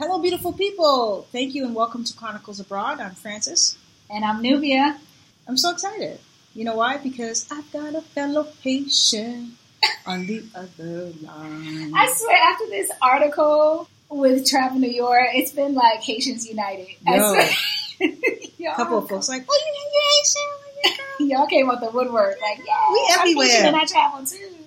Hello, beautiful people. Thank you and welcome to Chronicles Abroad. I'm Francis. And I'm Nubia. I'm so excited. You know why? Because I've got a fellow Haitian on the other line. I swear, after this article with Travel Noire, it's been like Haitians United. Yo. A couple of folks like, oh, you Haitian? Y'all came up the woodwork like, yeah, we everywhere. And I travel too.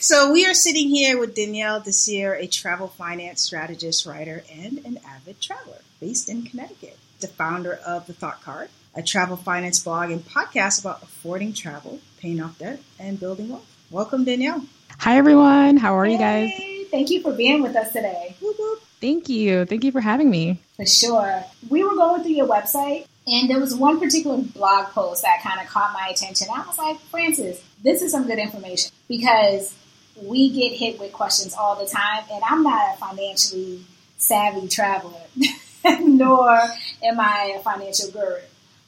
So we are sitting here with Danielle Desir, a travel finance strategist, writer, and an avid traveler based in Connecticut. The founder of The Thought Card, a travel finance blog and podcast about affording travel, paying off debt, and building wealth. Welcome, Danielle. Hi, everyone. How are hey, you guys? Thank you for being with us today. Thank you. Thank you for having me. For sure. We were going through your website, and there was one particular blog post that kind of caught my attention. I was like, Francis, this is some good information because we get hit with questions all the time, and I'm not a financially savvy traveler, nor am I a financial guru.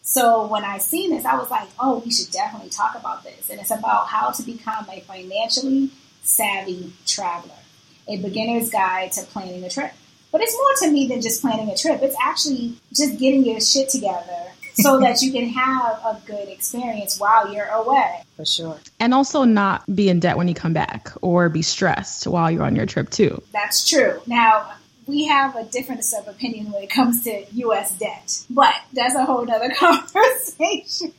So when I seen this, I was like, oh, we should definitely talk about this. And it's about how to become a financially savvy traveler, a beginner's guide to planning a trip. But it's more to me than just planning a trip. It's actually just getting your shit together so that you can have a good experience while you're away. For sure. And also not be in debt when you come back or be stressed while you're on your trip too. That's true. Now, we have a difference of opinion when it comes to U.S. debt, but that's a whole other conversation.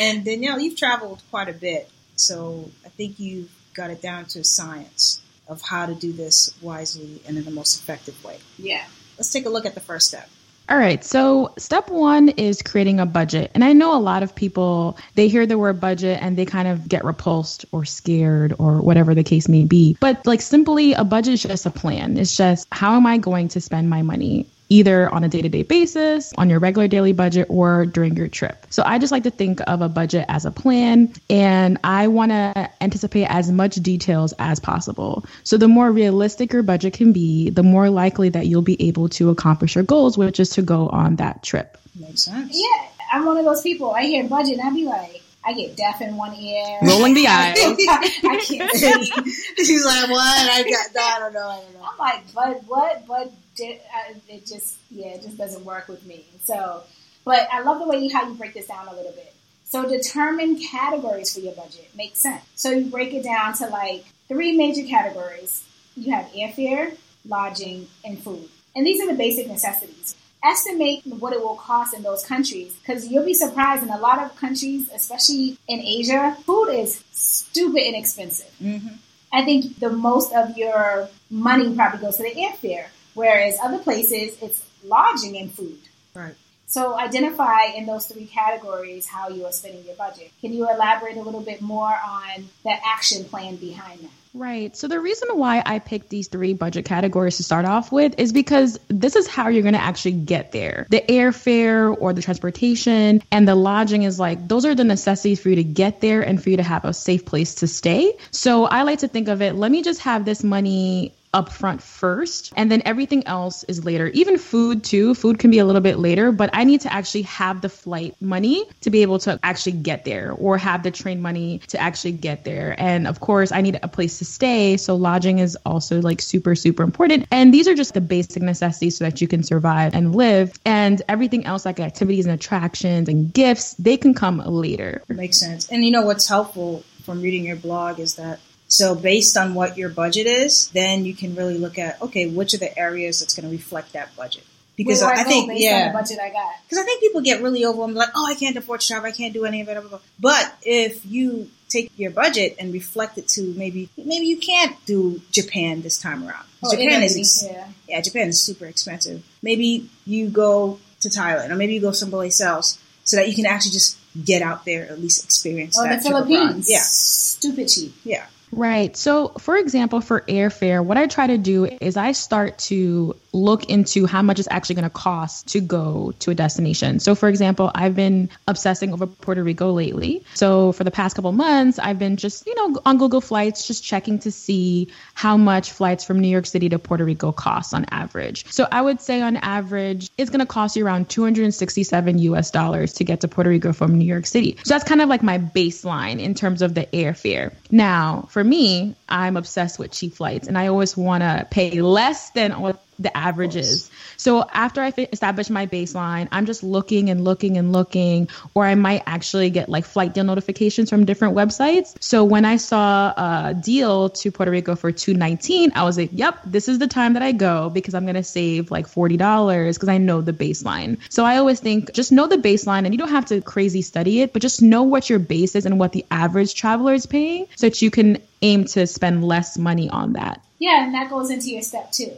And Danielle, you've traveled quite a bit, so I think you've got it down to science of how to do this wisely and in the most effective way. Yeah. Let's take a look at the first step. All right. So, step one is creating a budget. And I know a lot of people, they hear the word budget and they kind of get repulsed or scared or whatever the case may be. But, like, simply, a budget is just a plan. It's just how am I going to spend my money? Either on a day to day basis, on your regular daily budget, or during your trip. So I just like to think of a budget as a plan and I want to anticipate as much details as possible. So the more realistic your budget can be, the more likely that you'll be able to accomplish your goals, which is to go on that trip. Makes sense. Yeah, I'm one of those people. I hear budget and I be like, I get deaf in one ear. Rolling the eyes. I can't see. She's like, what? I got, I don't know. I don't know. I'm like, but what? But it just yeah, it just doesn't work with me. So, but I love the way you, how you break this down a little bit. So determine categories for your budget. Makes sense. So you break it down to like three major categories. You have airfare, lodging, and food. And these are the basic necessities. Estimate what it will cost in those countries because you'll be surprised in a lot of countries, especially in Asia, food is stupid inexpensive. Mm-hmm. I think the most of your money probably goes to the airfare. Whereas other places, it's lodging and food. Right. So identify in those three categories how you are spending your budget. Can you elaborate a little bit more on the action plan behind that? Right. So the reason why I picked these three budget categories to start off with is because this is how you're going to actually get there. The airfare or the transportation and the lodging is like, those are the necessities for you to get there and for you to have a safe place to stay. So I like to think of it, let me just have this money upfront first and then everything else is later. Even food too. Food can be a little bit later but i need to actually have the flight money to be able to actually get there or have the train money to actually get there. And of course i need a place to stay so lodging is also like super super important. And these are just the basic necessities so that you can survive and live. And everything else like activities and attractions and gifts they can come later. Makes sense. And you know what's helpful from reading your blog is that so based on what your budget is, then you can really look at okay, which are the areas that's going to reflect that budget. Because I, I think yeah, budget I got. Because I think people get really overwhelmed, like oh, I can't afford to travel, I can't do any of it. But if you take your budget and reflect it to maybe maybe you can't do Japan this time around. Oh, Japan is yeah. yeah, Japan is super expensive. Maybe you go to Thailand or maybe you go someplace else so that you can actually just get out there at least experience or that the Philippines. Yeah, stupid cheap. Yeah. Right. So, for example, for airfare, what I try to do is I start to look into how much it's actually going to cost to go to a destination. So, for example, I've been obsessing over Puerto Rico lately. So, for the past couple months, I've been just, you know, on Google Flights, just checking to see how much flights from New York City to Puerto Rico cost on average. So, I would say on average, it's going to cost you around 267 US dollars to get to Puerto Rico from New York City. So, that's kind of like my baseline in terms of the airfare. Now, for me, I'm obsessed with cheap flights and I always want to pay less than what the averages. So after I establish my baseline, I'm just looking and looking and looking, or I might actually get like flight deal notifications from different websites. So when I saw a deal to Puerto Rico for 219, I was like, yep, this is the time that I go because I'm going to save like $40 because I know the baseline. So I always think just know the baseline and you don't have to crazy study it, but just know what your base is and what the average traveler is paying so that you can aim to spend less money on that. Yeah, and that goes into your step two.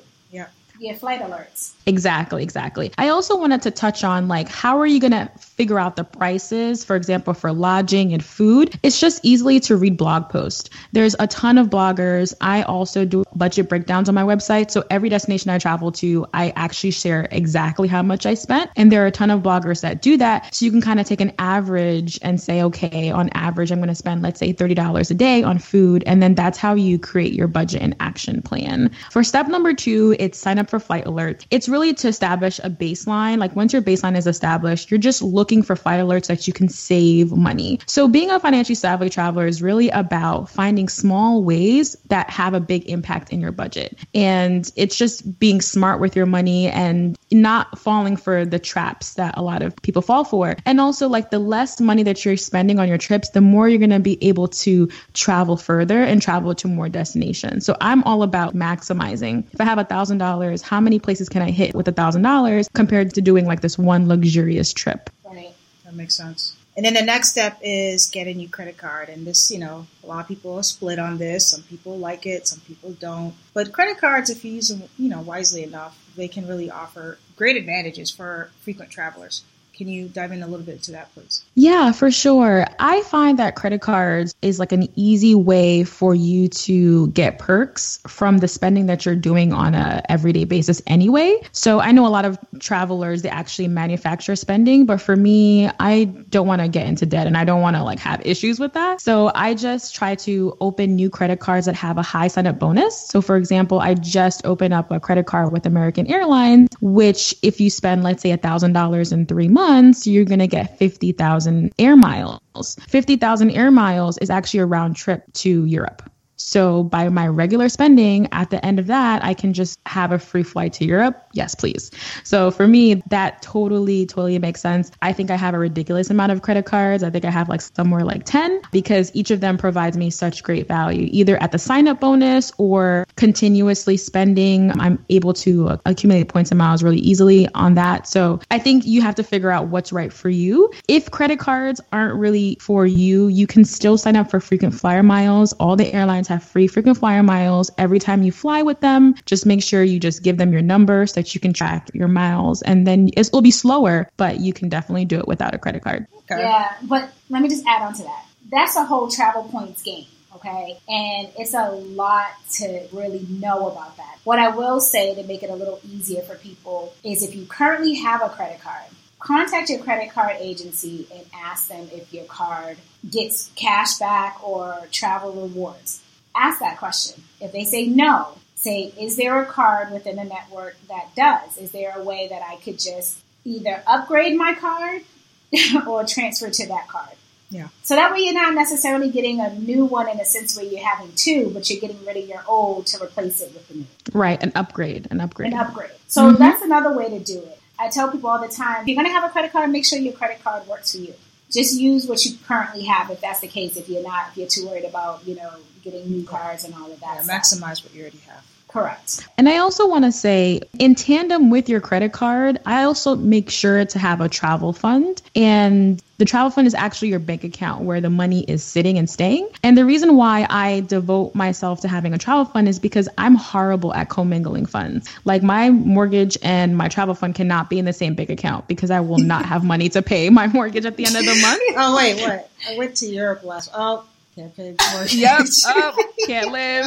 Yeah. Flight alerts. Exactly, exactly. I also wanted to touch on like how are you going to figure out the prices, for example, for lodging and food? It's just easily to read blog posts. There's a ton of bloggers. I also do budget breakdowns on my website. So every destination I travel to, I actually share exactly how much I spent. And there are a ton of bloggers that do that. So you can kind of take an average and say, okay, on average, I'm going to spend, let's say, $30 a day on food. And then that's how you create your budget and action plan. For step number two, it's sign up for flight alerts. It's really to establish a baseline. Like once your baseline is established, you're just looking for flight alerts that you can save money. So being a financially savvy traveler is really about finding small ways that have a big impact in your budget. And it's just being smart with your money and not falling for the traps that a lot of people fall for. And also like the less money that you're spending on your trips, the more you're going to be able to travel further and travel to more destinations. So I'm all about maximizing. If I have a thousand dollars, how many places can I hit with a thousand dollars compared to doing like this one luxurious trip? Right. That makes sense. And then the next step is get a new credit card. And this, you know, a lot of people are split on this. Some people like it, some people don't. But credit cards, if you use them, you know, wisely enough, they can really offer great advantages for frequent travelers. Can you dive in a little bit to that, please? Yeah, for sure. I find that credit cards is like an easy way for you to get perks from the spending that you're doing on a everyday basis anyway. So I know a lot of travelers they actually manufacture spending, but for me, I don't want to get into debt and I don't want to like have issues with that. So I just try to open new credit cards that have a high sign up bonus. So for example, I just opened up a credit card with American Airlines, which if you spend let's say a thousand dollars in three months months, you're going to get 50,000 air miles. 50,000 air miles is actually a round trip to Europe. So by my regular spending, at the end of that, I can just have a free flight to Europe. Yes, please. So for me, that totally, totally makes sense. I think I have a ridiculous amount of credit cards. I think I have like somewhere like 10 because each of them provides me such great value, either at the sign up bonus or continuously spending. I'm able to uh, accumulate points and miles really easily on that. So I think you have to figure out what's right for you. If credit cards aren't really for you, you can still sign up for frequent flyer miles. All the airlines airlines have free frequent flyer miles every time you fly with them. Just make sure you just give them your number so that you can track your miles. And then it'll be slower, but you can definitely do it without a credit card. Okay. Yeah, but let me just add on to that. That's a whole travel points game okay? And it's a lot to really know about that. What I will say to make it a little easier for people is if you currently have a credit card, contact your credit card agency and ask them if your card gets cash back or travel rewards ask that question. If they say no, say, is there a card within the network that does? Is there a way that I could just either upgrade my card or transfer to that card? Yeah. So that way you're not necessarily getting a new one in a sense where you're having two, but you're getting rid of your old to replace it with the new. Right, an upgrade, an upgrade. An upgrade. So mm-hmm. that's another way to do it. I tell people all the time, if you're going to have a credit card, make sure your credit card works for you. Just use what you currently have if that's the case. If you're not, if you're too worried about, you know, getting new cars and all of that. Yeah, maximize what you already have. Correct. And I also want to say, in tandem with your credit card, I also make sure to have a travel fund. And the travel fund is actually your bank account where the money is sitting and staying. And the reason why I devote myself to having a travel fund is because I'm horrible at commingling funds. Like my mortgage and my travel fund cannot be in the same bank account because I will not have money to pay my mortgage at the end of the month. oh, wait, what? I went to Europe last. Oh, can't pay mortgage. Yep. Oh, can't live.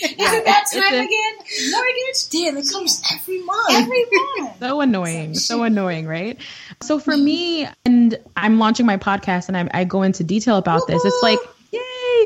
Is it that time a, again? Mortgage? Damn, it comes every month. Every month. so annoying. So annoying, right? So for me, and I'm launching my podcast and I, I go into detail about this. It's like, yay!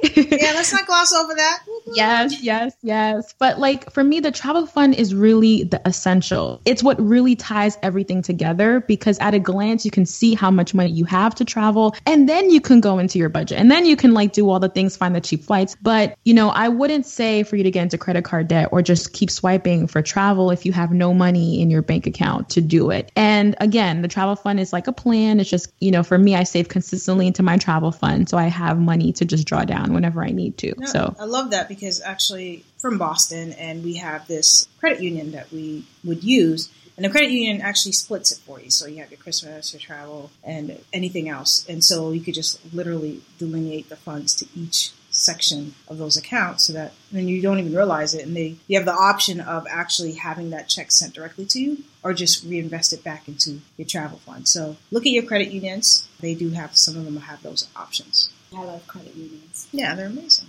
Yeah, let's not gloss over that. yes, yes, yes. But like for me, the travel fund is really the essential. It's what really ties everything together because at a glance, you can see how much money you have to travel and then you can go into your budget and then you can like do all the things, find the cheap flights. But, you know, I wouldn't say for you to get into credit card debt or just keep swiping for travel if you have no money in your bank account to do it. And again, the travel fund is like a plan. It's just, you know, for me, I save consistently into my travel fund. So I have money to just draw down whenever I need to. No, so I love that because actually from Boston and we have this credit union that we would use and the credit union actually splits it for you. So you have your Christmas, your travel, and anything else. And so you could just literally delineate the funds to each section of those accounts so that then you don't even realize it and they you have the option of actually having that check sent directly to you or just reinvest it back into your travel fund. So look at your credit unions. They do have some of them have those options. I love credit unions. Yeah, they're amazing.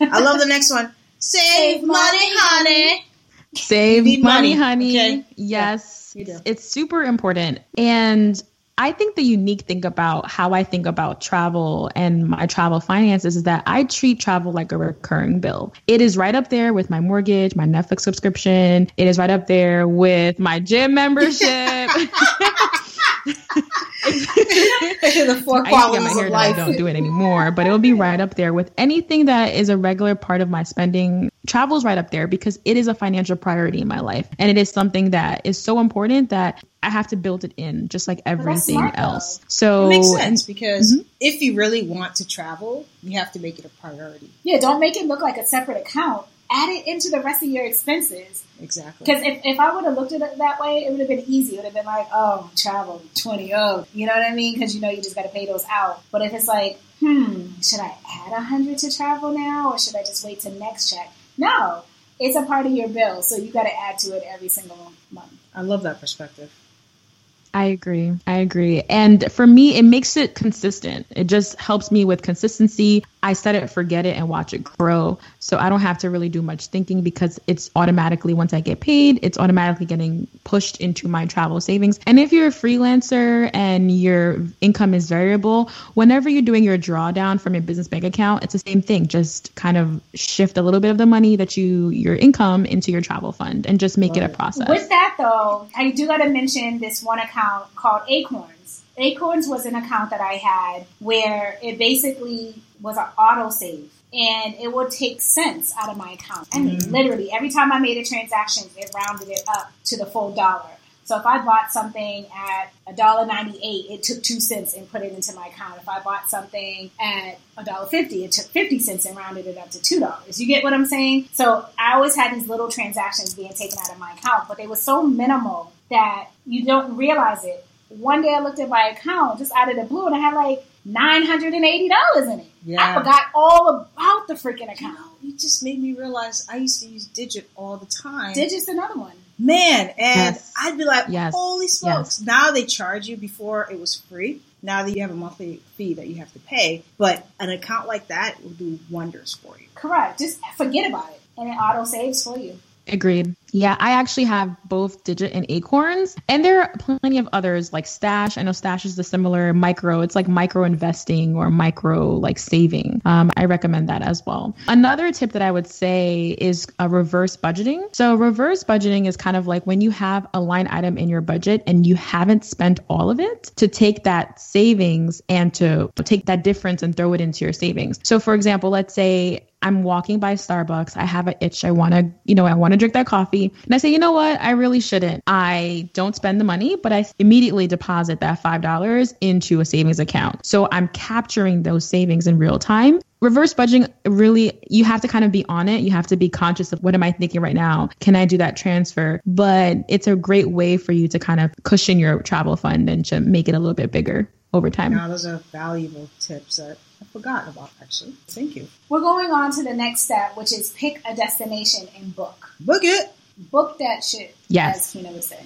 I love the next one. Save money, honey. Save money, money, honey. okay? Yes. you do. It's super important. And I think the unique thing about how I think about travel and my travel finances is that I treat travel like a recurring bill. It is right up there with my mortgage, my Netflix subscription. It is right up there with my gym membership. the four I used my qualities hair of done. I life. don't do it anymore, but it'll be right up there with anything that is a regular part of my spending. Travel's right up there because it is a financial priority in my life, and it is something that is so important that I have to build it in, just like everything smart, else. So It makes and- sense because Mhm. if you really want to travel, you have to make it a priority. Yeah, don't make it look like a separate account. Add it into the rest of your expenses. Exactly. Because if, if I would have looked at it that way, it would have been easy. It would have been like, oh, travel, 20, oh, you know what I mean? Because you know you just got to pay those out. But if it's like, hmm, should I add a 100 to travel now or should I just wait till next check? No, it's a part of your bill. So you got to add to it every single month. I love that perspective. I agree. I agree. And for me, it makes it consistent. It just helps me with consistency. I set it, forget it, and watch it grow. So I don't have to really do much thinking because it's automatically, once I get paid, it's automatically getting pushed into my travel savings. And if you're a freelancer and your income is variable, whenever you're doing your drawdown from your business bank account, it's the same thing. Just kind of shift a little bit of the money that you, your income into your travel fund and just make it a process. With that, though, I do got to mention this one account called Acorns. Acorns was an account that I had where it basically was an auto save. And it would take cents out of my account. And mm-hmm. literally, every time I made a transaction, it rounded it up to the full dollar. So if I bought something at $1.98, it took two cents and put it into my account. If I bought something at $1.50, it took 50 cents and rounded it up to $2. You get what I'm saying? So I always had these little transactions being taken out of my account, but they were so minimal that you don't realize it. One day I looked at my account just out of the blue and I had like $980 in it. I forgot all about the freaking You account. know, you just made me realize I used to use Digit all the time. Digit's another one. Man, and Yes. I'd be like, Yes. holy smokes. Now they charge you before it was free. Now that you have a monthly fee that you have to pay. But an account like that will do wonders for you. Correct. Just forget about it. And it auto saves for you. Agreed. Yeah, I actually have both Digit and Acorns, and there are plenty of others like Stash. I know Stash is the similar micro. It's like micro investing or micro like saving. Um, I recommend that as well. Another tip that I would say is a reverse budgeting. So reverse budgeting is kind of like when you have a line item in your budget and you haven't spent all of it to take that savings and to take that difference and throw it into your savings. So for example, let's say I'm walking by Starbucks. I have an itch. I want to, you know, I want to drink that coffee. And I say, you know what? I really shouldn't. I don't spend the money, but I immediately deposit that $5 into a savings account. So I'm capturing those savings in real time. Reverse budgeting really, you have to kind of be on it. You have to be conscious of what am I thinking right now? Can I do that transfer? But it's a great way for you to kind of cushion your travel fund and to make it a little bit bigger over time. Now, those are valuable tips that I've forgotten about, actually. Thank you. We're going on to the next step, which is pick a destination and book. Book it. Book that shit, Yes. as Kina would say.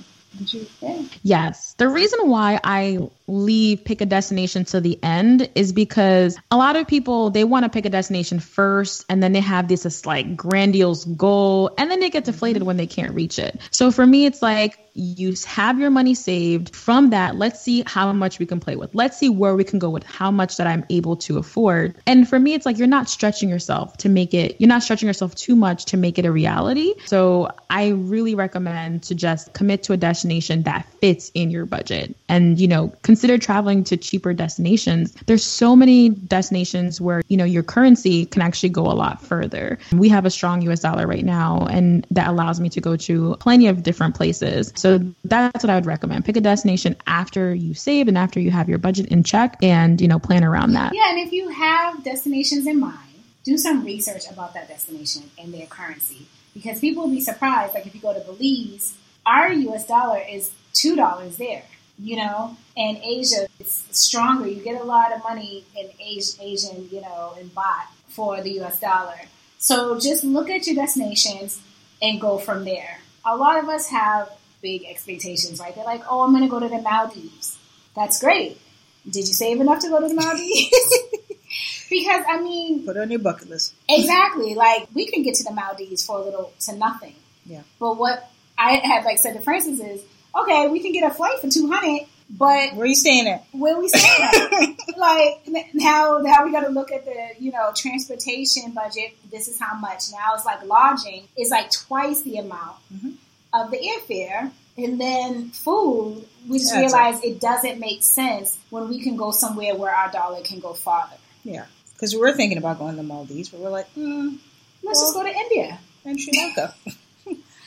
Yes. The reason why I leave pick a destination to the end is because a lot of people they want to pick a destination first and then they have this, this like grandiose goal and then they get deflated when they can't reach it. So for me it's like you have your money saved. From that let's see how much we can play with. Let's see where we can go with how much that i'm able to afford. And for me it's like you're not stretching yourself to make it you're not stretching yourself too much to make it a reality. So i really recommend to just commit to a destination that fits in your budget and you know consider traveling to cheaper destinations there's so many destinations where you know your currency can actually go a lot further we have a strong us dollar right now and that allows me to go to plenty of different places so that's what I would recommend. Pick a destination after you save and after you have your budget in check and, you know, plan around that. Yeah, and if you have destinations in mind, do some research about that destination and their currency. Because people will be surprised, like if you go to Belize, our US dollar is two dollars there, you know, and Asia it's stronger. You get a lot of money in Asian, you know, in baht for the US dollar. So just look at your destinations and go from there. A lot of us have big expectations, right? They're like, oh, I'm going to go to the Maldives. That's great. Did you save enough to go to the Maldives? because, I mean, put it on your bucket list. Exactly. Like, we can get to the Maldives for a little to nothing. Yeah. But what I had like said to Francis is, okay, we can get a flight for 200 but where are you staying at? Where are we staying at? like now, now we got to look at the you know transportation budget. This is how much. Now it's like lodging is like twice the amount. Mm-hmm of the airfare and then food, we just yeah, realize it doesn't make sense when we can go somewhere where our dollar can go farther. Yeah, because we're thinking about going to the Maldives, but we're like, hmm, let's well, just go to India and Sri Lanka.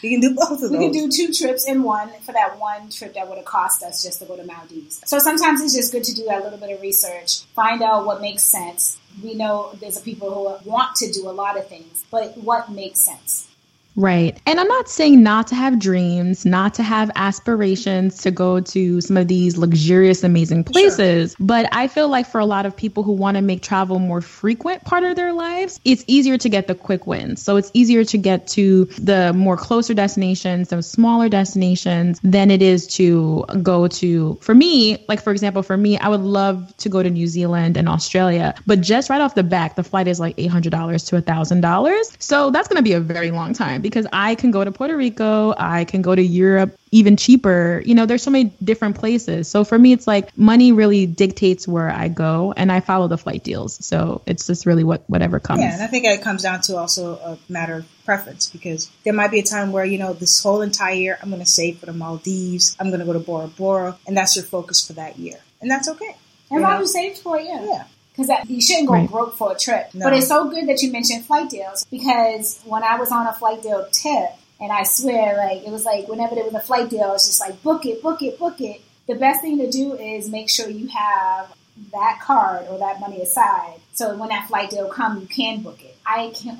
we can do both of those. We can do two trips in one for that one trip that would have cost us just to go to Maldives. So sometimes it's just good to do that little bit of research, find out what makes sense. We know there's people who want to do a lot of things, but what makes sense? Right. And I'm not saying not to have dreams, not to have aspirations to go to some of these luxurious, amazing places. Sure. But I feel like for a lot of people who want to make travel more frequent part of their lives, it's easier to get the quick wins. So it's easier to get to the more closer destinations, those smaller destinations than it is to go to, for me, like for example, for me, I would love to go to New Zealand and Australia, but just right off the back, the flight is like $800 to $1,000. So that's going to be a very long time because I can go to Puerto Rico, I can go to Europe even cheaper. You know, there's so many different places. So for me, it's like money really dictates where I go and I follow the flight deals. So it's just really what whatever comes. Yeah, and I think it comes down to also a matter of preference because there might be a time where, you know, this whole entire year I'm going to save for the Maldives, I'm going to go to Bora Bora, and that's your focus for that year. And that's okay. As long as you saved for it, yeah. Yeah because you shouldn't go right. broke for a trip. No. But it's so good that you mentioned flight deals because when I was on a flight deal tip, and I swear, like it was like whenever there was a flight deal, it's just like book it, book it, book it. The best thing to do is make sure you have that card or that money aside, so when that flight deal come, you can book it. I can't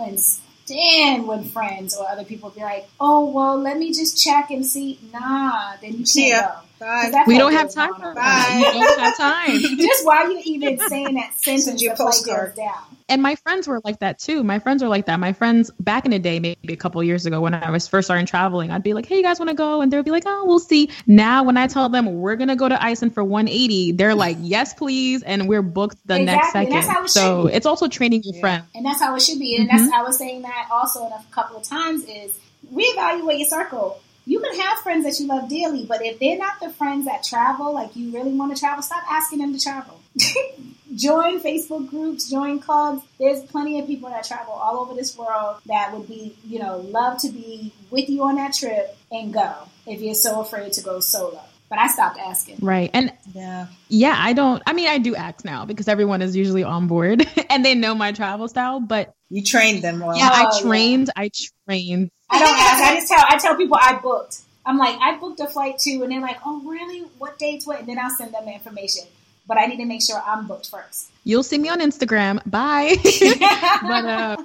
stand when friends or other people be like, "Oh, well, let me just check and see." Nah, then you can't go. Bye. We don't have time for that. We don't have time. Just why you even saying that sentence, your postcard down. And my friends were like that too. My friends were like that. My friends back in the day, maybe a couple years ago, when I was first starting traveling, I'd be like, "Hey, you guys want to go?" And they'd be like, "Oh, we'll see." Now, when I tell them we're gonna go to Iceland for 180, they're like, "Yes, please," and we're booked the exactly. next second. It so it's also training your yeah. friend. And that's how it should be. And mm-hmm. that's I was saying that also a couple of times is reevaluate your circle you can have friends that you love dearly, but if they're not the friends that travel, like you really want to travel, stop asking them to travel. join Facebook groups, join clubs. There's plenty of people that travel all over this world that would be, you know, love to be with you on that trip and go if you're so afraid to go solo. But I stopped asking. Right. And yeah. Yeah, I don't I mean I do ask now because everyone is usually on board and they know my travel style, but you trained them well. Yeah, I oh, trained, yeah. I trained I don't ask. I just tell. I tell people I booked. I'm like, I booked a flight too, and they're like, oh, really? What dates? What? And then I'll send them the information. But I need to make sure I'm booked first. You'll see me on Instagram. Bye. but uh,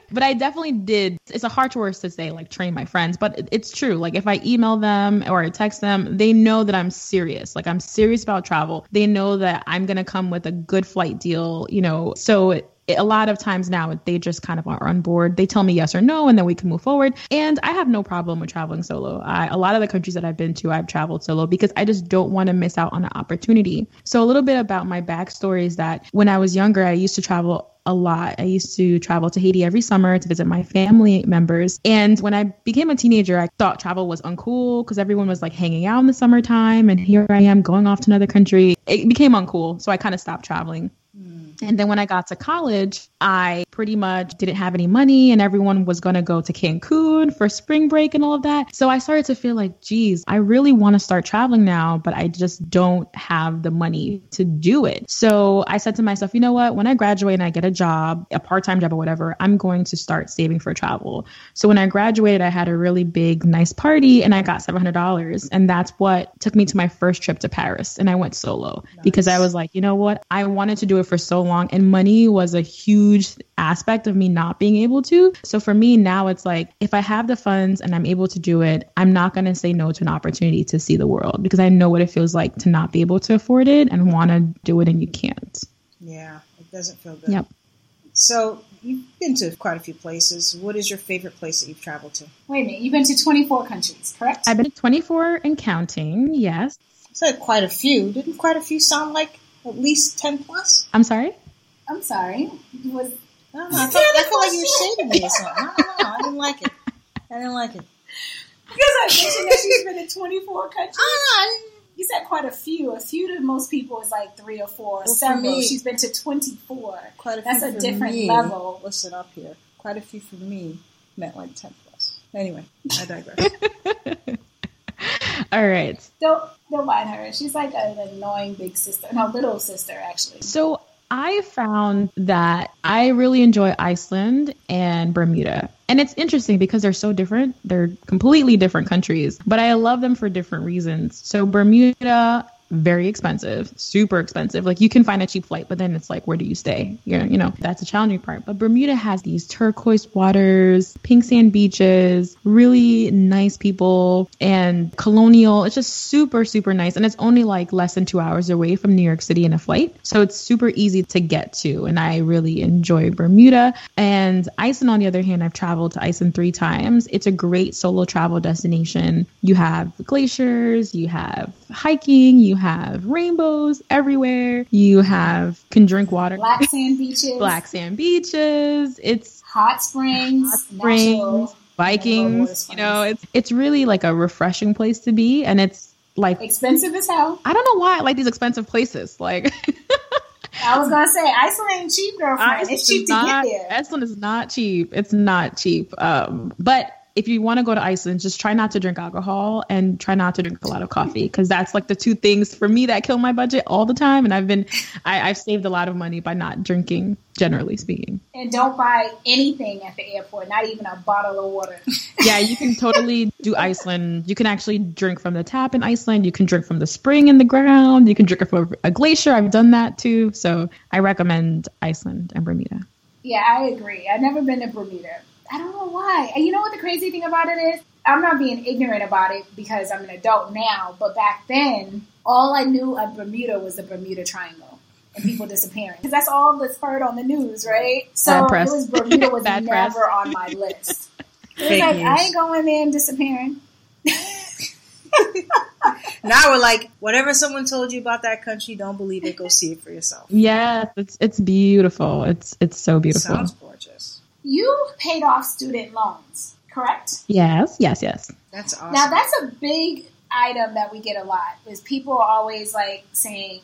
but I definitely did. It's a hard word to say, like train my friends, but it's true. Like if I email them or I text them, they know that I'm serious. Like I'm serious about travel. They know that I'm gonna come with a good flight deal. You know, so. It, a lot of times now they just kind of are on board. They tell me yes or no, and then we can move forward. And I have no problem with traveling solo. I, a lot of the countries that I've been to, I've traveled solo because I just don't want to miss out on an opportunity. So, a little bit about my backstory is that when I was younger, I used to travel a lot. I used to travel to Haiti every summer to visit my family members. And when I became a teenager, I thought travel was uncool because everyone was like hanging out in the summertime. And here I am going off to another country. It became uncool. So I kind of stopped traveling. And then when I got to college, I pretty much didn't have any money and everyone was going to go to Cancun for spring break and all of that. So I started to feel like, geez, I really want to start traveling now, but I just don't have the money to do it. So I said to myself, you know what? When I graduate and I get a job, a part time job or whatever, I'm going to start saving for travel. So when I graduated, I had a really big, nice party and I got $700. And that's what took me to my first trip to Paris. And I went solo nice. because I was like, you know what? I wanted to do it for so long and money was a huge aspect of me not being able to. So for me now it's like if I have the funds and I'm able to do it, I'm not going to say no to an opportunity to see the world because I know what it feels like to not be able to afford it and want to do it and you can't. Yeah, it doesn't feel good. Yep. So you've been to quite a few places. What is your favorite place that you've traveled to? Wait a minute, you've been to 24 countries, correct? I've been to 24 and counting, yes. So quite a few. Didn't quite a few sound like at least 10 plus? I'm sorry? I'm sorry. Was oh, I, don't know, I, I feel like you were shading me or something. I don't know. I didn't like it. I didn't like it. Because I mentioned that she's been in 24 countries. I. You said quite a few. A few to most people is like three or four, Well, several. She's been to 24. Quite a few. That's a different me. level. Listen up here. Quite a few for me meant like 10 plus. Anyway, I digress. All right. Don't don't mind her. She's like an annoying big sister. No, little sister actually. So I found that I really enjoy Iceland and Bermuda. And it's interesting because they're so different. They're completely different countries, but I love them for different reasons. So Bermuda very expensive, super expensive. Like you can find a cheap flight, but then it's like, where do you stay? You know, you know, that's a challenging part. But Bermuda has these turquoise waters, pink sand beaches, really nice people, and colonial. It's just super, super nice. And it's only like less than two hours away from New York City in a flight. So it's super easy to get to. And I really enjoy Bermuda. And Iceland, on the other hand, I've traveled to Iceland three times. It's a great solo travel destination. You have glaciers, you have hiking, you have rainbows everywhere, you have can drink water, Black sand beaches, black sand beaches. It's hot springs, hot springs, natural, Vikings. You know, it's it's really like a refreshing place to be, and it's like expensive as hell. I don't know why I like these expensive places. Like I was gonna say Iceland ain't cheap, girlfriend. Iceland it's cheap to not, get there. Iceland is not cheap. It's not cheap. Um, but if you want to go to Iceland, just try not to drink alcohol and try not to drink a lot of coffee because that's like the two things for me that kill my budget all the time. And I've been, I, I've saved a lot of money by not drinking, generally speaking. And don't buy anything at the airport, not even a bottle of water. Yeah, you can totally do Iceland. You can actually drink from the tap in Iceland. You can drink from the spring in the ground. You can drink from a glacier. I've done that too. So I recommend Iceland and Bermuda. Yeah, I agree. I've never been to Bermuda. I don't know why. And you know what the crazy thing about it is? I'm not being ignorant about it because I'm an adult now, but back then, all I knew of Bermuda was the Bermuda Triangle and people disappearing. Because that's all that's heard on the news, right? So it was Bermuda was Bad never press. on my list. It was Fake like, news. I ain't going there and disappearing. now we're like, whatever someone told you about that country, don't believe it. Go see it for yourself. Yes, it's it's beautiful. It's it's so beautiful. Sounds gorgeous. You paid off student loans, correct? Yes, yes, yes. That's awesome. Now that's a big item that we get a lot. Is people are always like saying,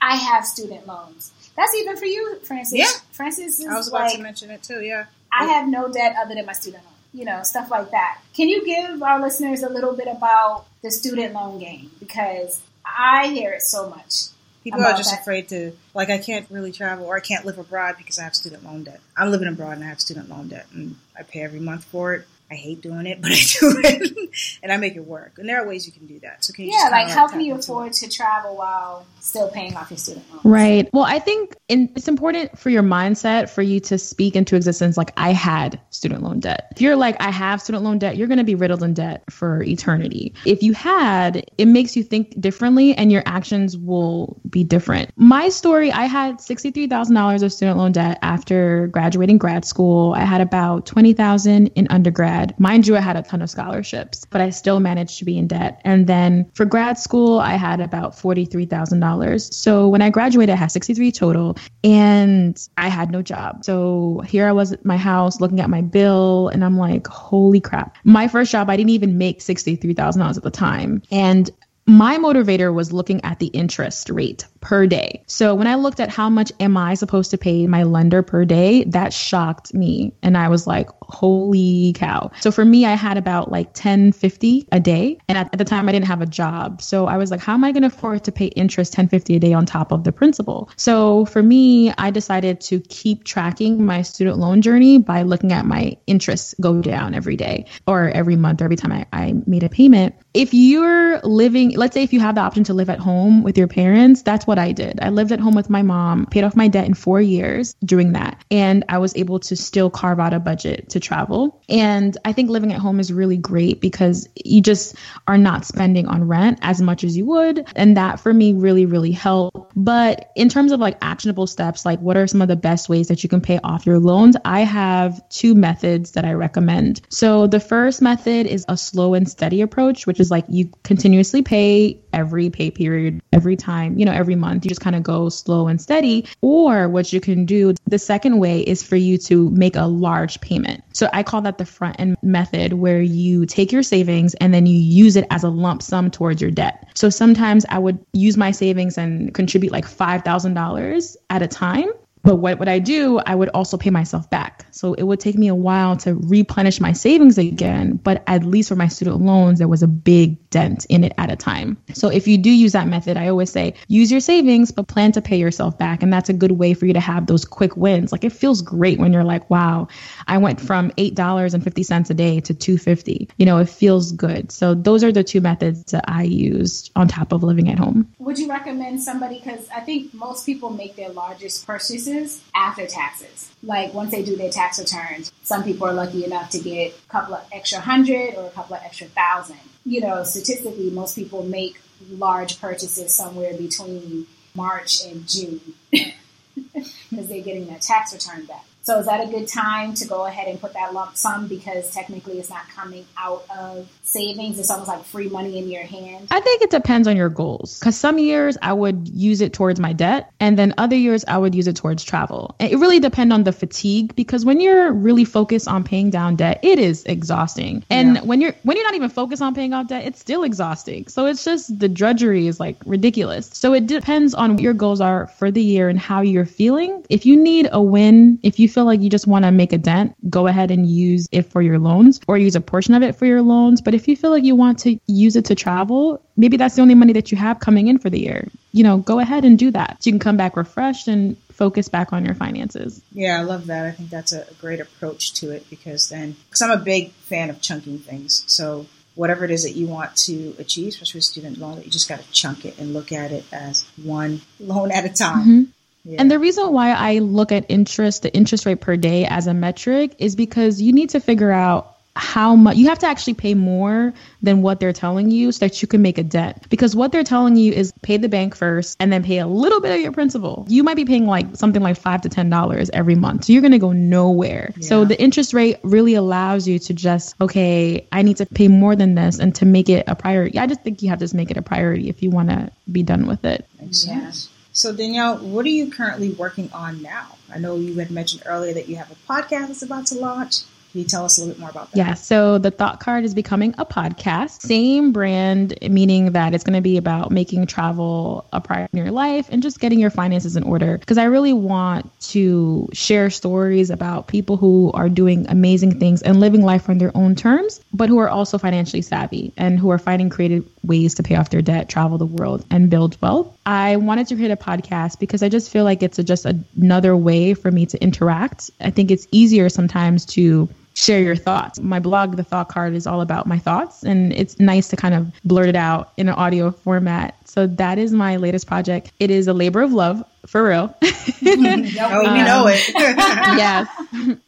"I have student loans." That's even for you, Francis. Yeah. Francis is I was about like, to mention it too. Yeah. "I have no debt other than my student loan." You know, stuff like that. Can you give our listeners a little bit about the student loan game because I hear it so much. People are just that. afraid to, like, I can't really travel or I can't live abroad because I have student loan debt. I'm living abroad and I have student loan debt and I pay every month for it. I I hate doing it, but I do it and I make it work. And there are ways you can do that. So can you yeah, like, like how can you afford it? to travel while still paying off your student loans? Right. Well, I think in, it's important for your mindset for you to speak into existence like I had student loan debt. If you're like I have student loan debt, you're going to be riddled in debt for eternity. If you had, it makes you think differently and your actions will be different. My story, I had $63,000 of student loan debt after graduating grad school. I had about 20,000 in undergrad. Mind you, I had a ton of scholarships, but I still managed to be in debt. And then for grad school, I had about $43,000. So when I graduated, I had 63 total and I had no job. So here I was at my house looking at my bill and I'm like, holy crap. My first job, I didn't even make $63,000 at the time. And my motivator was looking at the interest rate per day. So when I looked at how much am I supposed to pay my lender per day, that shocked me. And I was like, holy cow. So for me, I had about like 1050 a day. And at, the time I didn't have a job. So I was like, how am I going to afford to pay interest 1050 a day on top of the principal? So for me, I decided to keep tracking my student loan journey by looking at my interest go down every day or every month or every time I, I made a payment. If you're living, let's say if you have the option to live at home with your parents, that's what I did. I lived at home with my mom, paid off my debt in four years doing that. And I was able to still carve out a budget to travel. And I think living at home is really great because you just are not spending on rent as much as you would. And that for me really, really helped. But in terms of like actionable steps, like what are some of the best ways that you can pay off your loans? I have two methods that I recommend. So the first method is a slow and steady approach, which is like you continuously pay every pay period, every time, you know, every month. You just kind of go slow and steady. Or what you can do, the second way is for you to make a large payment. So I call that the front end method where you take your savings and then you use it as a lump sum towards your debt. So sometimes I would use my savings and contribute like $5,000 at a time but what would I do? I would also pay myself back. So it would take me a while to replenish my savings again. But at least for my student loans, there was a big dent in it at a time. So if you do use that method, I always say use your savings, but plan to pay yourself back. And that's a good way for you to have those quick wins. Like it feels great when you're like, wow, I went from $8.50 a day to 250. You know, it feels good. So those are the two methods that I use on top of living at home. Would you recommend somebody? Because I think most people make their largest purchases after taxes. Like once they do their tax returns, some people are lucky enough to get a couple of extra hundred or a couple of extra thousand. You know, statistically, most people make large purchases somewhere between March and June because they're getting their tax return back. So is that a good time to go ahead and put that lump sum because technically it's not coming out of savings? It's almost like free money in your hand. I think it depends on your goals. Because some years I would use it towards my debt, and then other years I would use it towards travel. And it really depends on the fatigue because when you're really focused on paying down debt, it is exhausting. And yeah. when you're when you're not even focused on paying off debt, it's still exhausting. So it's just the drudgery is like ridiculous. So it depends on what your goals are for the year and how you're feeling. If you need a win, if you feel like you just want to make a dent, go ahead and use it for your loans or use a portion of it for your loans. But if you feel like you want to use it to travel, maybe that's the only money that you have coming in for the year. You know, go ahead and do that. So you can come back refreshed and focus back on your finances. Yeah, I love that. I think that's a great approach to it because then, because I'm a big fan of chunking things. So whatever it is that you want to achieve, especially with student loan, you just got to chunk it and look at it as one loan at a time. Mm-hmm. Yeah. And the reason why I look at interest, the interest rate per day as a metric is because you need to figure out how much you have to actually pay more than what they're telling you so that you can make a debt. Because what they're telling you is pay the bank first and then pay a little bit of your principal. You might be paying like something like five to ten dollars every month. So you're gonna go nowhere. Yeah. So the interest rate really allows you to just, okay, I need to pay more than this and to make it a priority. I just think you have to make it a priority if you wanna be done with it. Makes sense. So, Danielle, what are you currently working on now? I know you had mentioned earlier that you have a podcast that's about to launch. Can you tell us a little bit more about that? Yeah, so the Thought Card is becoming a podcast. Same brand, meaning that it's going to be about making travel a priority in your life and just getting your finances in order. Because I really want to share stories about people who are doing amazing things and living life on their own terms, but who are also financially savvy and who are finding creative ways to pay off their debt, travel the world, and build wealth. I wanted to create a podcast because I just feel like it's a, just another way for me to interact. I think it's easier sometimes to share your thoughts. My blog, The Thought Card, is all about my thoughts, and it's nice to kind of blurt it out in an audio format. So that is my latest project. It is a labor of love, for real. oh, we um, know it. yes.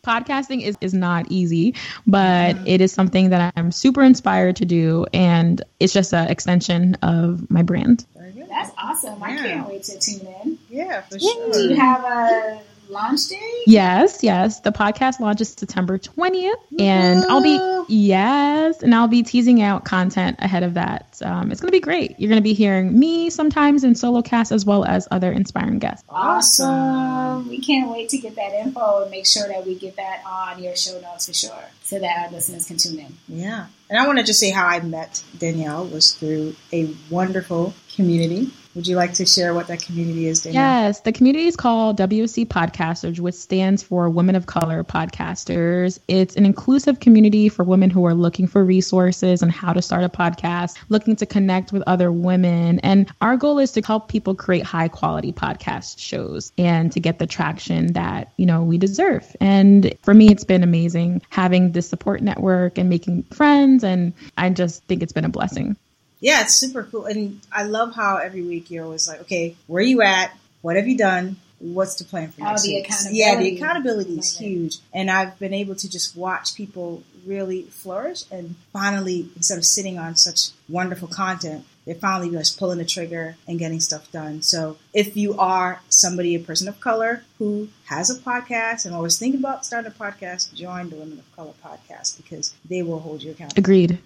Podcasting is, is not easy, but it is something that I'm super inspired to do. And it's just an extension of my brand. That's awesome. I can't wait to tune in. Yeah, for sure. Do you have a launch date? Yes, yes. The podcast launches September 20th, and I'll be yes, and I'll be teasing out content ahead of that. Um, it's going to be great. You're going to be hearing me sometimes in solo cast as well as other inspiring guests. Awesome. We can't wait to get that info and make sure that we get that on your show notes for sure, so that our listeners can tune in. Yeah, and I want to just say how I met Danielle was through a wonderful community would you like to share what that community is, Danielle? Yes, the community is called WOC Podcasters, which stands for Women of Color Podcasters. It's an inclusive community for women who are looking for resources and how to start a podcast, looking to connect with other women. And our goal is to help people create high quality podcast shows and to get the traction that, you know, we deserve. And for me, it's been amazing having this support network and making friends. And I just think it's been a blessing. Yeah, it's super cool. And I love how every week you're always like, okay, where are you at? What have you done? What's the plan for next oh, the week? accountability. Yeah, the accountability is huge. And I've been able to just watch people really flourish and finally, instead of sitting on such wonderful content, they're finally just pulling the trigger and getting stuff done. So if you are somebody, a person of color who has a podcast and always thinking about starting a podcast, join the Women of Color podcast because they will hold you accountable. Agreed.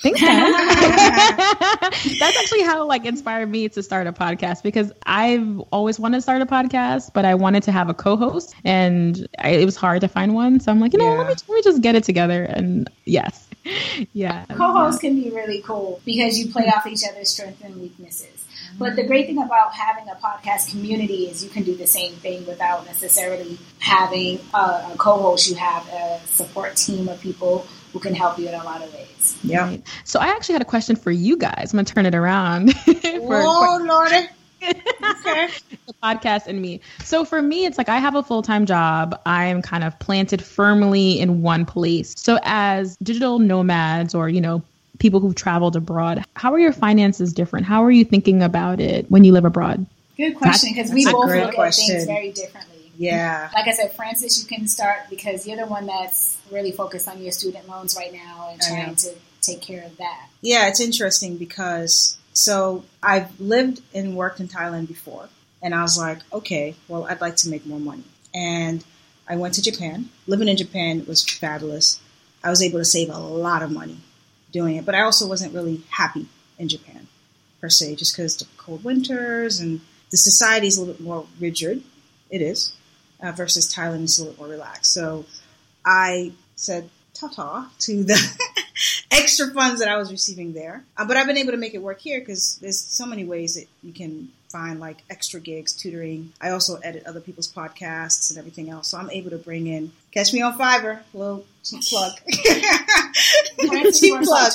Think so. That's actually how like inspired me to start a podcast because I've always wanted to start a podcast, but I wanted to have a co-host, and I, it was hard to find one. So I'm like, you know, yeah. let me let me just get it together. And yes, yeah. Co-hosts yeah. can be really cool because you play off each other's strengths and weaknesses. Mm-hmm. But the great thing about having a podcast community is you can do the same thing without necessarily having a, a co-host. You have a support team of people who can help you in a lot of ways. Yeah. Right. So I actually had a question for you guys. I'm gonna turn it around. for, oh Lordy. okay. the podcast and me. So for me, it's like I have a full time job. I am kind of planted firmly in one place. So as digital nomads or, you know, people who've traveled abroad, how are your finances different? How are you thinking about it when you live abroad? Good question because we both look question. at things very differently. Yeah. Like I said, Francis, you can start because you're the one that's really focused on your student loans right now and trying to take care of that. Yeah, it's interesting because so I've lived and worked in Thailand before, and I was like, okay, well, I'd like to make more money. And I went to Japan. Living in Japan was fabulous. I was able to save a lot of money doing it, but I also wasn't really happy in Japan per se, just because the cold winters and the society is a little bit more rigid. It is uh, versus Thailand is a little more relaxed. So I said ta-ta to the extra funds that I was receiving there. Uh, but I've been able to make it work here because there's so many ways that you can find like extra gigs, tutoring. I also edit other people's podcasts and everything else. So I'm able to bring in, catch me on Fiverr, little cheap plug. cheap plug.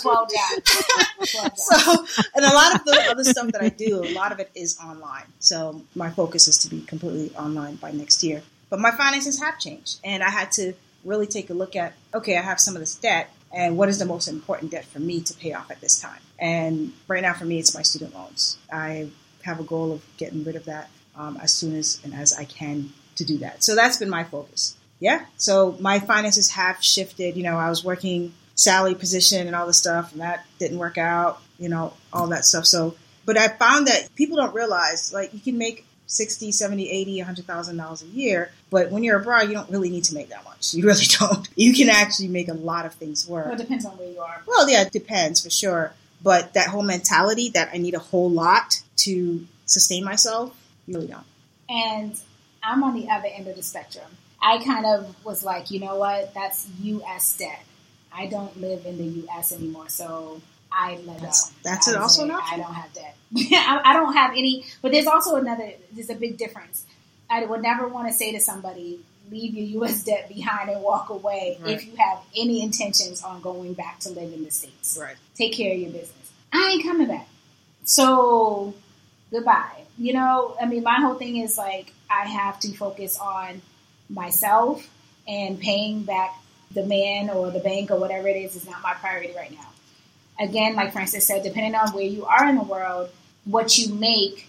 so, and a lot of the other stuff that I do, a lot of it is online. So my focus is to be completely online by next year. But my finances have changed and I had to really take a look at, okay, I have some of this debt and what is the most important debt for me to pay off at this time? And right now for me, it's my student loans. I have a goal of getting rid of that um, as soon as and as I can to do that. So that's been my focus. Yeah. So my finances have shifted. You know, I was working salary position and all this stuff, and that didn't work out. You know, all that stuff. So, but I found that people don't realize like you can make 60, 70, 80, 100,000 dollars a year, but when you're abroad, you don't really need to make that much. You really don't. You can actually make a lot of things work. Well, it depends on where you are. Well, yeah, it depends for sure. But that whole mentality that I need a whole lot to sustain myself, you really don't. And I'm on the other end of the spectrum. I kind of was like, you know what? That's U.S. debt. I don't live in the U.S. anymore, so I let that's, go. That's it. Also, not. I don't have debt. I, I don't have any. But there's also another. There's a big difference. I would never want to say to somebody, leave your U.S. debt behind and walk away right. if you have any intentions on going back to live in the States. Right. Take care of your business. I ain't coming back. So, goodbye. You know, I mean, my whole thing is like, I have to focus on myself and paying back the man or the bank or whatever it is is not my priority right now. Again, like Francis said, depending on where you are in the world, what you make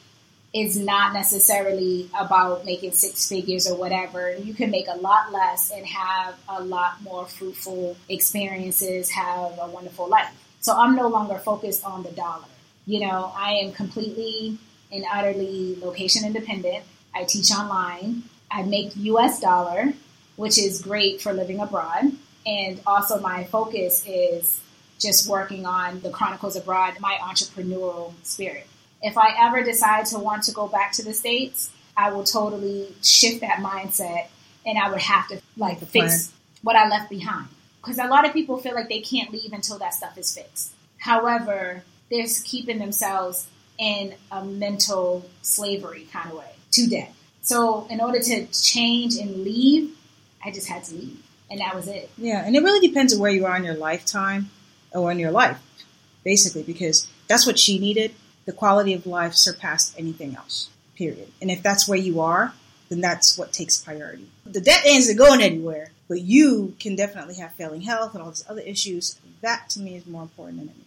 is not necessarily about making six figures or whatever. You can make a lot less and have a lot more fruitful experiences, have a wonderful life. So I'm no longer focused on the dollar. You know, I am completely and utterly location independent. I teach online. I make US dollar, which is great for living abroad. And also, my focus is just working on the Chronicles Abroad, my entrepreneurial spirit if I ever decide to want to go back to the States, I will totally shift that mindset and I would have to like fix what I left behind. Because a lot of people feel like they can't leave until that stuff is fixed. However, they're keeping themselves in a mental slavery kind of way to debt. So, in order to change and leave, I just had to leave. And that was it. Yeah, and it really depends on where you are in your lifetime or in your life, basically, because that's what she needed the quality of life surpassed anything else, period. And if that's where you are, then that's what takes priority. The debt isn't going anywhere, but you can definitely have failing health and all these other issues. That to me is more important than anything.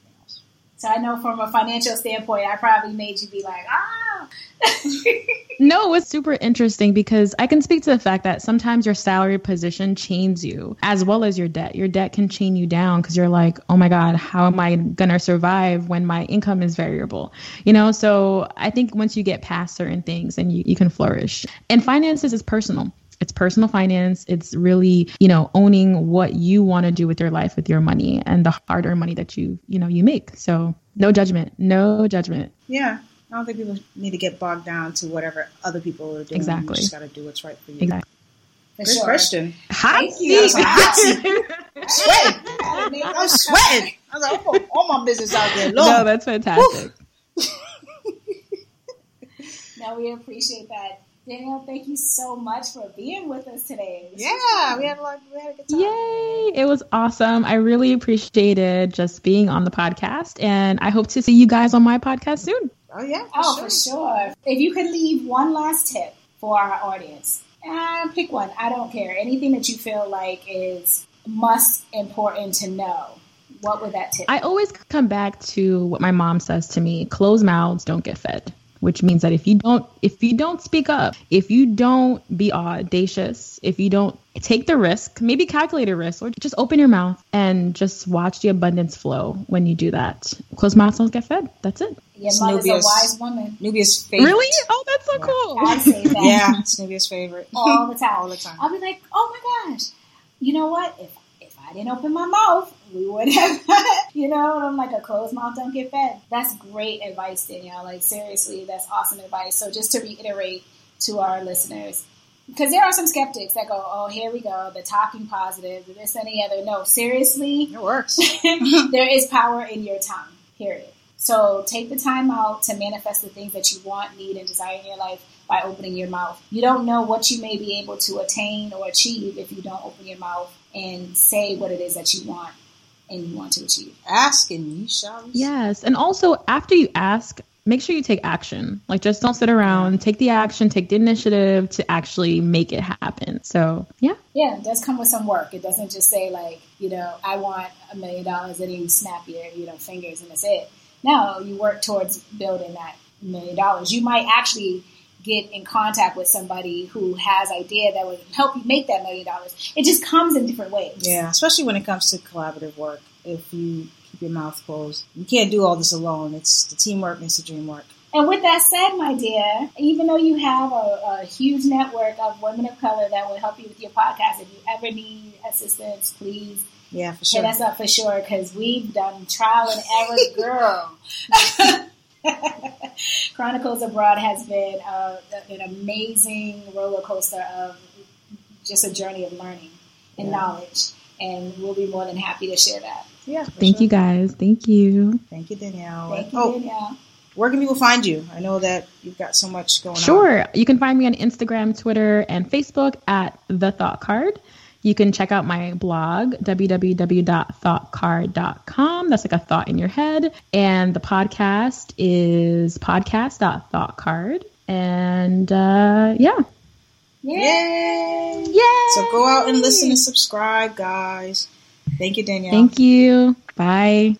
So I know from a financial standpoint, I probably made you be like, ah. no, it's super interesting because I can speak to the fact that sometimes your salary position chains you as well as your debt. Your debt can chain you down because you're like, oh my God, how am I going to survive when my income is variable? You know, so I think once you get past certain things and you, you can flourish. And finances is personal it's personal finance it's really you know owning what you want to do with your life with your money and the hard-earned money that you you know you make so no judgment no judgment yeah i don't think people need to get bogged down to whatever other people are doing exactly you just got to do what's right for you exactly Good sure. question. Hot seat. I'm sweating. I'm sweating. I was like, oh, all my business out there. Lord. No, that's fantastic. now we appreciate that. Danielle, thank you so much for being with us today. This yeah, we had a lot. We had a good time. Yay! It was awesome. I really appreciated just being on the podcast, and I hope to see you guys on my podcast soon. Oh yeah, for oh sure. for sure. If you could leave one last tip for our audience, uh, pick one. I don't care. Anything that you feel like is must important to know. What would that tip? I always come back to what my mom says to me: "Close mouths don't get fed." Which means that if you don't if you don't speak up, if you don't be audacious, if you don't take the risk, maybe calculate a risk, or just open your mouth and just watch the abundance flow when you do that. Closed mouths don't get fed. That's it. Your it's mother's Nubia's, a wise woman. Nubia's favorite. Really? Oh, that's so yeah. cool. I say that. yeah, it's Nubia's favorite. All the time. All the time. I'll be like, oh my gosh, you know what? If I didn't open my mouth, we would have, you know, I'm like a closed mouth don't get fed. That's great advice, Danielle. Like seriously, that's awesome advice. So just to reiterate to our listeners, because there are some skeptics that go, "Oh, here we go, the talking positive, this and the other." No, seriously, it works. there is power in your tongue. Period. So take the time out to manifest the things that you want, need, and desire in your life by opening your mouth. You don't know what you may be able to attain or achieve if you don't open your mouth and say what it is that you want and you want to achieve. Ask and you shall receive. Yes. And also, after you ask, make sure you take action. Like, just don't sit around. Take the action, take the initiative to actually make it happen. So, yeah. Yeah, it does come with some work. It doesn't just say, like, you know, I want a million dollars and you snap your, you know, fingers and that's it. No, you work towards building that million dollars. You might actually get in contact with somebody who has idea that would help you make that million dollars. It just comes in different ways. Yeah, especially when it comes to collaborative work. If you keep your mouth closed, you can't do all this alone. It's the teamwork makes the dream work. And with that said, my dear, even though you have a, a, huge network of women of color that will help you with your podcast, if you ever need assistance, please yeah, for sure. hit us up for sure because we've done trial and error, girl. Chronicles Abroad has been uh, an amazing roller coaster of just a journey of learning and yeah. knowledge, and we'll be more than happy to share that. Yeah. Thank sure. you guys. Thank you. Thank you, Danielle. Thank you, oh, Danielle. Where can people find you? I know that you've got so much going sure. on. Sure. You can find me on Instagram, Twitter, and Facebook at The Thought Card. You can check out my blog, www.thoughtcard.com. That's like a thought in your head. And the podcast is podcast.thoughtcard. And uh, yeah. Yay! Yay! So go out and listen and subscribe, guys. Thank you, Danielle. Thank you. Bye.